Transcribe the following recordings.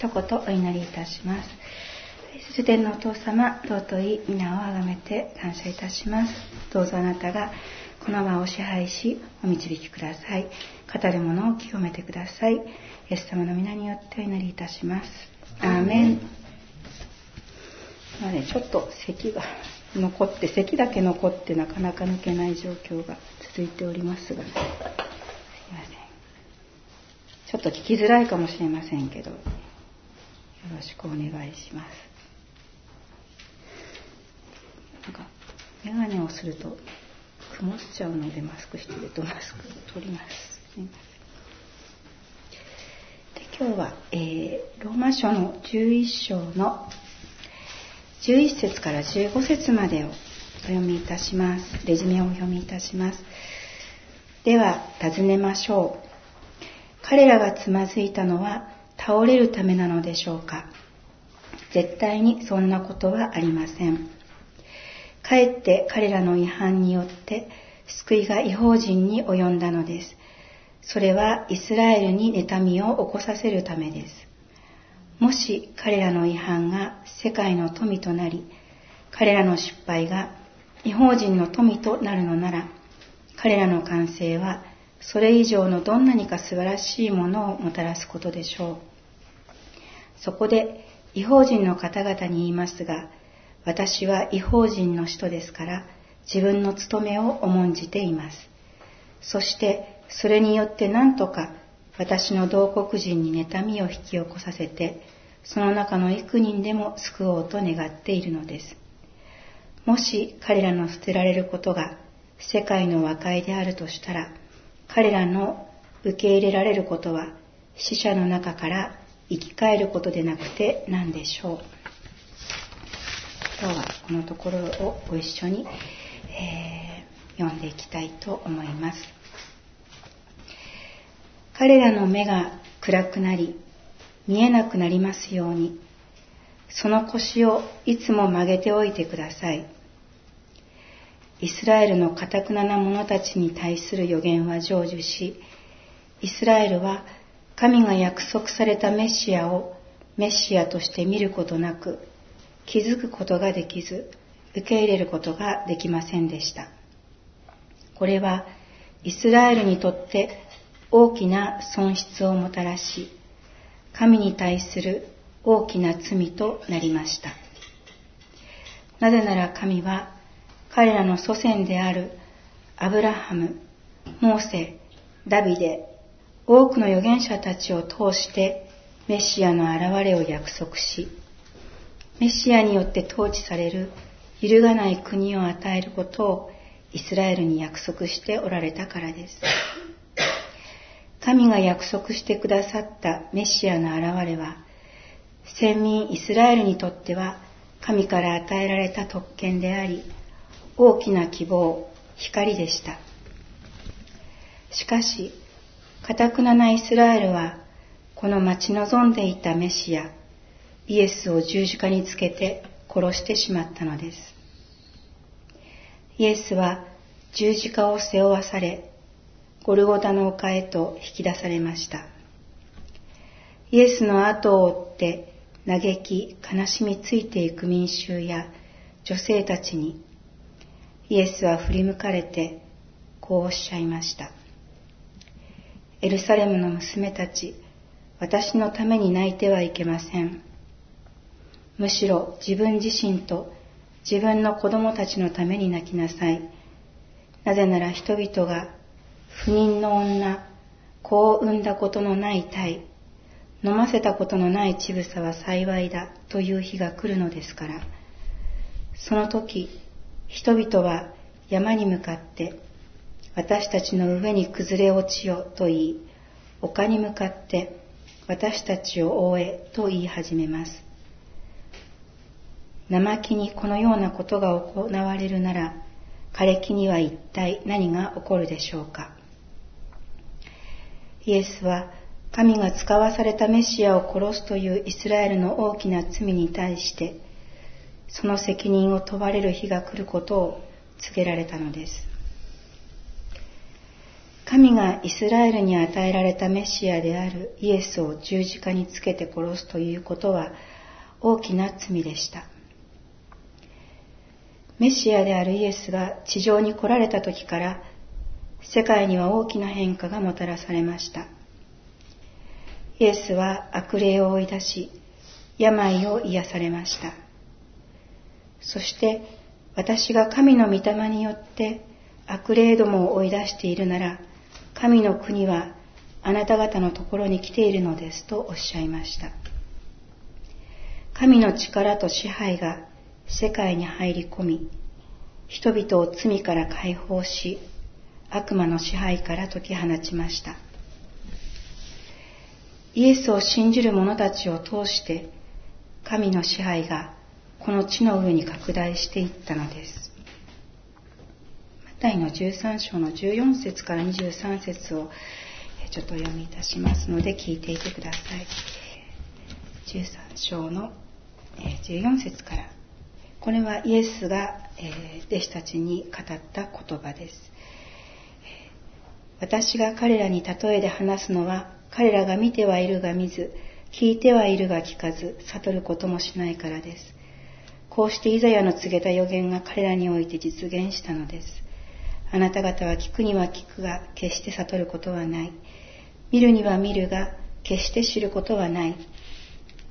一言お祈りいたします。主天のお父様、尊い皆をあがめて感謝いたします。どうぞあなたがこの場を支配し、お導きください。語る者を清めてください。イエス様の皆によってお祈りいたします。アーメン。まあね、ちょっと咳が残って、咳だけ残ってなかなか抜けない状況が続いておりますが、すいません。ちょっと聞きづらいかもしれませんけど、よろしくお願いします。なんか、眼鏡をすると曇っちゃうのでマスクしてるとマスクを取ります。すみません。で今日は、えー、ローマ書の11章の11節から15節までをお読みいたします。レジュメをお読みいたします。では、尋ねましょう。彼らがつまずいたのは倒れるためなのでしょうか？絶対にそんなことはありません。かえって彼らの違反によって救いが違法人に及んだのです。それはイスラエルに妬みを起こさせるためです。もし彼らの違反が世界の富となり、彼らの失敗が違法人の富となるのなら、彼らの完成はそれ以上のどんなにか素晴らしいものをもたらすことでしょう。そこで違法人の方々に言いますが、私は違法人の人ですから自分の務めを重んじています。そしてそれによって何とか私の同国人に妬みを引き起こさせてその中の幾人でも救おうと願っているのです。もし彼らの捨てられることが世界の和解であるとしたら彼らの受け入れられることは死者の中から生き返ることでなくて何でしょう。今日はこのところをご一緒に、えー、読んでいきたいと思います。彼らの目が暗くなり、見えなくなりますように、その腰をいつも曲げておいてください。イスラエルの堅くなな者たちに対する予言は成就し、イスラエルは神が約束されたメシアをメシアとして見ることなく、気づくことができず、受け入れることができませんでした。これはイスラエルにとって大きな損失をもたらし、神に対する大きな罪となりました。なぜなら神は彼らの祖先であるアブラハム、モーセ、ダビデ、多くの預言者たちを通してメシアの現れを約束し、メシアによって統治される揺るがない国を与えることをイスラエルに約束しておられたからです。神が約束してくださったメシアの現れは、先民イスラエルにとっては神から与えられた特権であり、大きな希望、光でした。しかし、かたくななイスラエルは、この待ち望んでいたメシア、イエスを十字架につけて殺してしまったのです。イエスは十字架を背負わされ、ゴルゴタの丘へと引き出されました。イエスの後を追って嘆き悲しみついていく民衆や女性たちにイエスは振り向かれてこうおっしゃいました。エルサレムの娘たち、私のために泣いてはいけません。むしろ自分自身と自分の子供たちのために泣きなさい。なぜなら人々が不妊の女、子を産んだことのない体、飲ませたことのない乳房は幸いだという日が来るのですから、その時、人々は山に向かって私たちの上に崩れ落ちよと言い、丘に向かって私たちを覆えと言い始めます。生木にこのようなことが行われるなら、枯れ木には一体何が起こるでしょうか。イエスは神が使わされたメシアを殺すというイスラエルの大きな罪に対して、その責任を問われる日が来ることを告げられたのです。神がイスラエルに与えられたメシアであるイエスを十字架につけて殺すということは大きな罪でした。メシアであるイエスが地上に来られた時から世界には大きな変化がもたらされました。イエスは悪霊を追い出し、病を癒されました。そして私が神の御霊によって悪霊どもを追い出しているなら、神の国はあなた方のところに来ているのですとおっしゃいました。神の力と支配が世界に入り込み、人々を罪から解放し、悪魔の支配から解き放ちました。イエスを信じる者たちを通して、神の支配がこの地の上に拡大していったのです。マタイの13章の14節から23節をちょっとお読みいたしますので聞いていてください。13章の14節から。これはイエスが弟子たちに語った言葉です。私が彼らに例えで話すのは彼らが見てはいるが見ず、聞いてはいるが聞かず、悟ることもしないからです。こうしてイザヤの告げた予言が彼らにおいて実現したのです。あなた方は聞くには聞くが、決して悟ることはない。見るには見るが、決して知ることはない。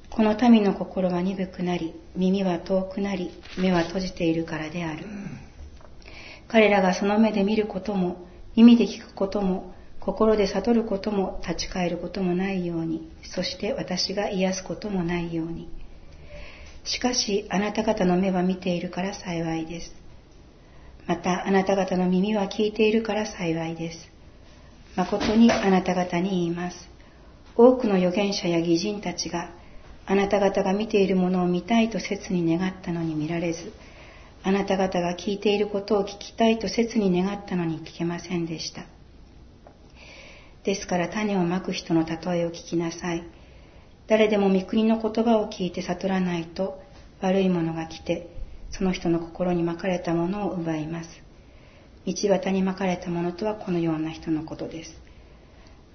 この民の心は鈍くなり、耳は遠くなり、目は閉じているからである。彼らがその目で見ることも、耳で聞くことも、心で悟ることも立ち返ることもないように、そして私が癒すこともないように。しかしあなた方の目は見ているから幸いです。またあなた方の耳は聞いているから幸いです。誠にあなた方に言います。多くの預言者や義人たちがあなた方が見ているものを見たいと切に願ったのに見られず、あなた方が聞いていることを聞きたいと切に願ったのに聞けませんでした。ですから種をまく人の例えを聞きなさい。誰でも御国の言葉を聞いて悟らないと悪いものが来て、その人の心にまかれたものを奪います。道端にまかれたものとはこのような人のことです。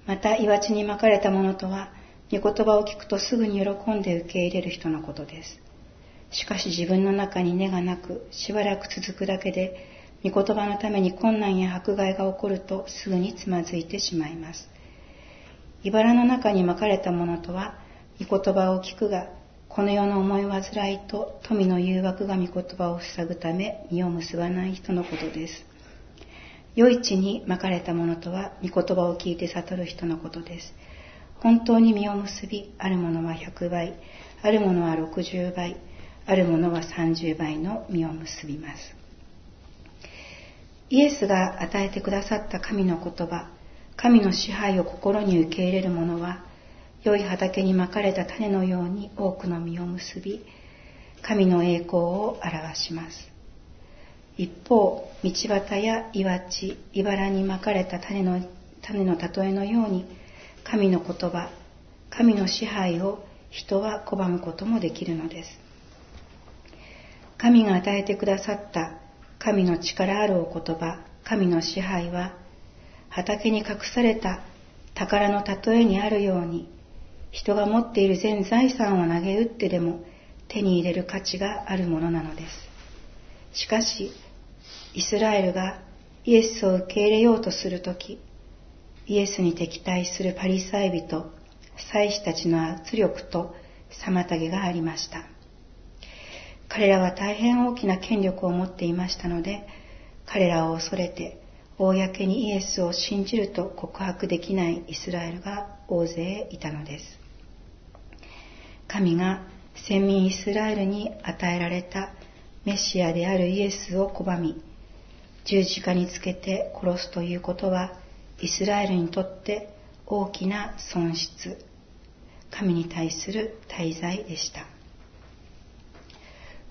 また、岩地にまかれたものとは、御言葉を聞くとすぐに喜んで受け入れる人のことです。しかし自分の中に根がなく、しばらく続くだけで、御言葉のために困難や迫害が起こるとすぐにつまずいてしまいます。茨の中にまかれたものとは、御言葉を聞くが、この世の思い煩いと富の誘惑が御言葉を塞ぐため身を結ばない人のことです。良い地にまかれたものとは、御言葉を聞いて悟る人のことです。本当に実を結び、あるものは100倍、あるものは60倍、あるものは30倍の実を結びます。イエスが与えてくださった神の言葉、神の支配を心に受け入れる者は、良い畑にまかれた種のように多くの実を結び、神の栄光を表します。一方、道端や岩地、茨にまかれた種の種の例えのように、神の言葉、神の支配を人は拒むこともできるのです。神が与えてくださった神の力あるお言葉、神の支配は、畑に隠された宝の例えにあるように、人が持っている全財産を投げ打ってでも手に入れる価値があるものなのです。しかし、イスラエルがイエスを受け入れようとするとき、イエスに敵対するパリサイ人、祭司たちの圧力と妨げがありました。彼らは大変大きな権力を持っていましたので、彼らを恐れて、公にイエスを信じると告白できないイスラエルが大勢いたのです。神が先民イスラエルに与えられたメシアであるイエスを拒み、十字架につけて殺すということは、イスラエルにとって大きな損失、神に対する滞在でした。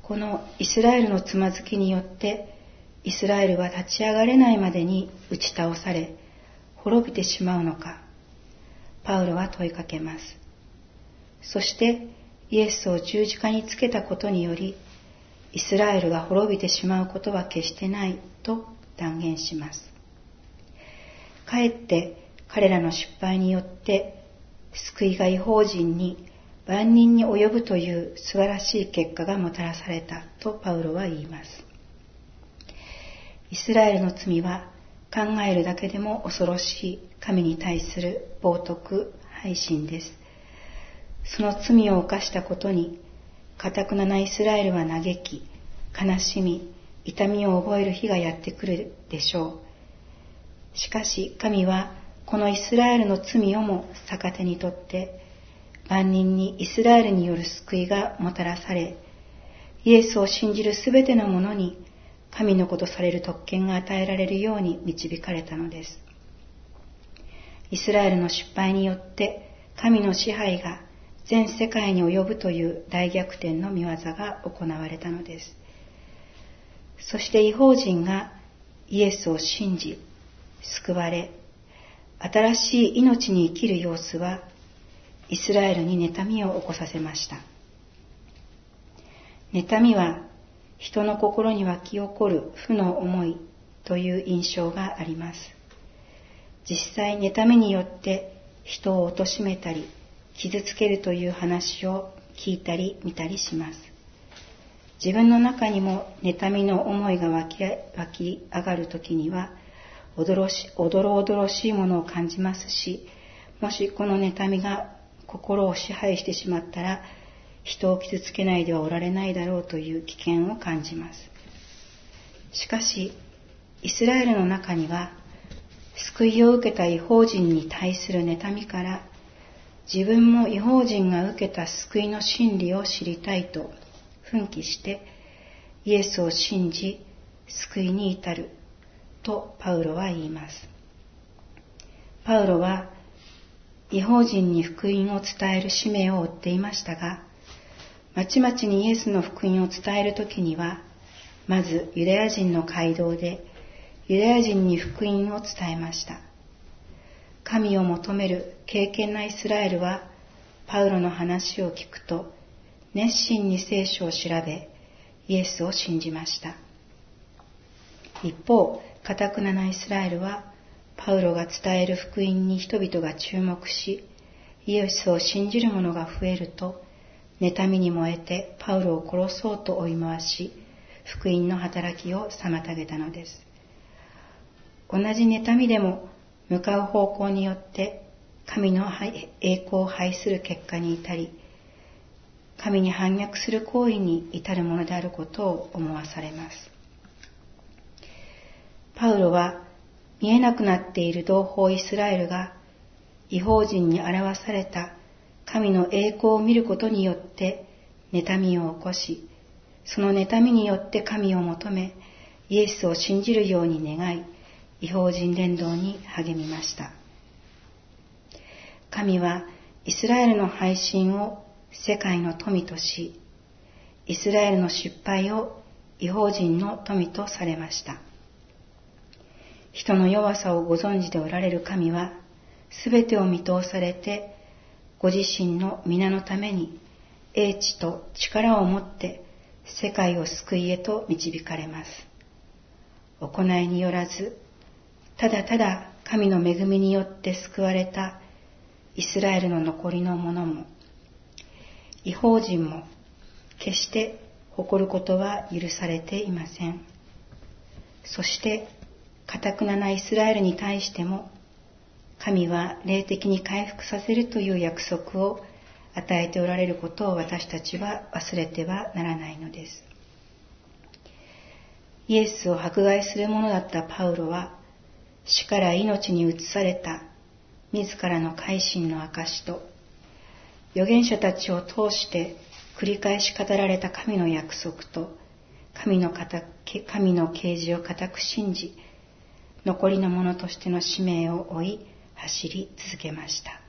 このイスラエルのつまずきによってイスラエルは立ち上がれないまでに打ち倒され滅びてしまうのかパウロは問いかけますそしてイエスを十字架につけたことによりイスラエルが滅びてしまうことは決してないと断言しますかえって彼らの失敗によって救いが違法人に万人に及ぶという素晴らしい結果がもたらされたとパウロは言います。イスラエルの罪は考えるだけでも恐ろしい神に対する冒涜、配信です。その罪を犯したことに、かたくななイスラエルは嘆き、悲しみ、痛みを覚える日がやってくるでしょう。しかし神はこのイスラエルの罪をも逆手にとって万人にイスラエルによる救いがもたらされ、イエスを信じるすべての者に神の子とされる特権が与えられるように導かれたのです。イスラエルの失敗によって神の支配が全世界に及ぶという大逆転の見業が行われたのです。そして違法人がイエスを信じ、救われ、新しい命に生きる様子はイスラエルに妬みを起こさせました。妬みは人の心に湧き起こる負の思いという印象があります。実際妬みによって人を貶めたり傷つけるという話を聞いたり見たりします。自分の中にも妬みの思いが湧き湧き上がる時にはおどろしおどろおどろしいものを感じますしもしこの妬みが心を支配してしまったら人を傷つけないではおられないだろうという危険を感じますしかしイスラエルの中には救いを受けた違法人に対する妬みから自分も違法人が受けた救いの真理を知りたいと奮起してイエスを信じ救いに至るとパウロは言います。パウロは違法人に福音を伝える使命を負っていましたが、まちまちにイエスの福音を伝えるときには、まずユダヤ人の街道でユダヤ人に福音を伝えました。神を求める敬虔なイスラエルは、パウロの話を聞くと、熱心に聖書を調べ、イエスを信じました。一方、かたくななイスラエルは、パウロが伝える福音に人々が注目し、イエスを信じる者が増えると、妬みに燃えてパウロを殺そうと追い回し、福音の働きを妨げたのです。同じ妬みでも向かう方向によって神の栄光を拝する結果に至り、神に反逆する行為に至るものであることを思わされます。パウロは見えなくなっている同胞イスラエルが違法人に表された神の栄光を見ることによって妬みを起こし、その妬みによって神を求め、イエスを信じるように願い、違法人伝道に励みました。神はイスラエルの配信を世界の富とし、イスラエルの失敗を違法人の富とされました。人の弱さをご存知でおられる神は、すべてを見通されて、ご自身の皆のために、英知と力を持って世界を救いへと導かれます。行いによらず、ただただ神の恵みによって救われたイスラエルの残りの者も、違法人も決して誇ることは許されていません。そして、かたくななイスラエルに対しても、神は霊的に回復させるという約束を与えておられることを私たちは忘れてはならないのです。イエスを迫害する者だったパウロは、死から命に移された自らの改心の証と、預言者たちを通して繰り返し語られた神の約束と、神の神の啓示を固く信じ、残りの者としての使命を追い、走り続けました。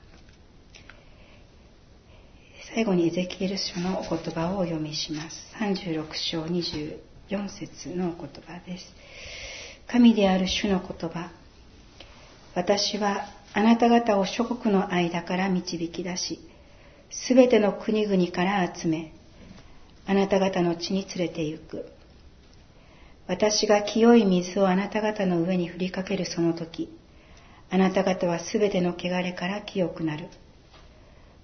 最後にエゼキエル書のお言葉をお読みします。36章24節のお言葉です。神である主の言葉。私はあなた方を諸国の間から導き出し、すべての国々から集め、あなた方の地に連れて行く。私が清い水をあなた方の上に振りかけるその時、あなた方はすべての汚れから清くなる。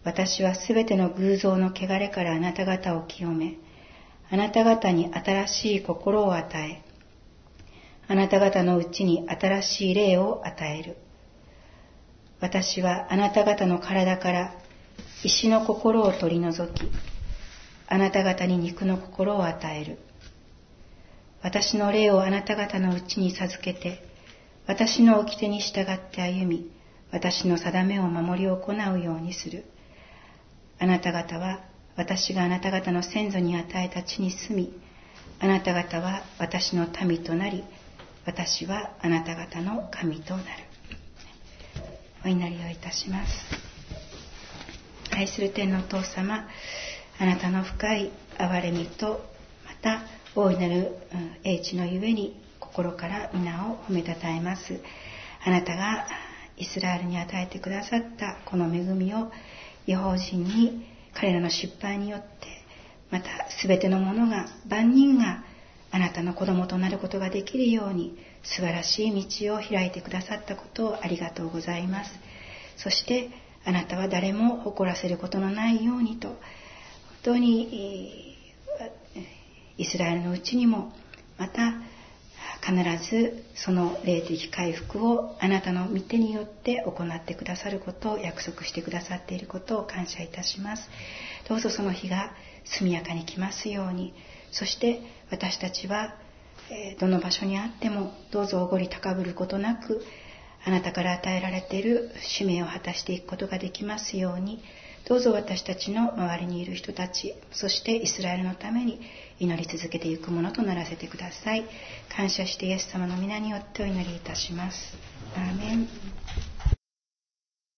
私はすべての偶像の汚れからあなた方を清め、あなた方に新しい心を与え、あなた方のうちに新しい霊を与える。私はあなた方の体から石の心を取り除き、あなた方に肉の心を与える。私の霊をあなた方のうちに授けて、私の掟に従って歩み、私の定めを守り行うようにする。あなた方は私があなた方の先祖に与えた地に住み、あなた方は私の民となり、私はあなた方の神となる。お祈りをいたします。愛する天のお父様、あなたの深い憐れみと、また大いなる英知のゆえに心から皆を褒めたたえます。あなたがイスラエルに与えてくださったこの恵みを違法人に彼らの失敗によってまた全てのものが万人があなたの子供となることができるように素晴らしい道を開いてくださったことをありがとうございます。そしてあなたは誰も誇らせることのないようにと本当にイスラエルのうちにもまた必ずその霊的回復をあなたの御手によって行ってくださることを約束してくださっていることを感謝いたします。どうぞその日が速やかに来ますようにそして私たちはどの場所にあってもどうぞおごり高ぶることなくあなたから与えられている使命を果たしていくことができますようにどうぞ私たちの周りにいる人たちそしてイスラエルのために祈り続けていくものとならせてください。感謝してイエス様の皆によってお祈りいたします。アーメン。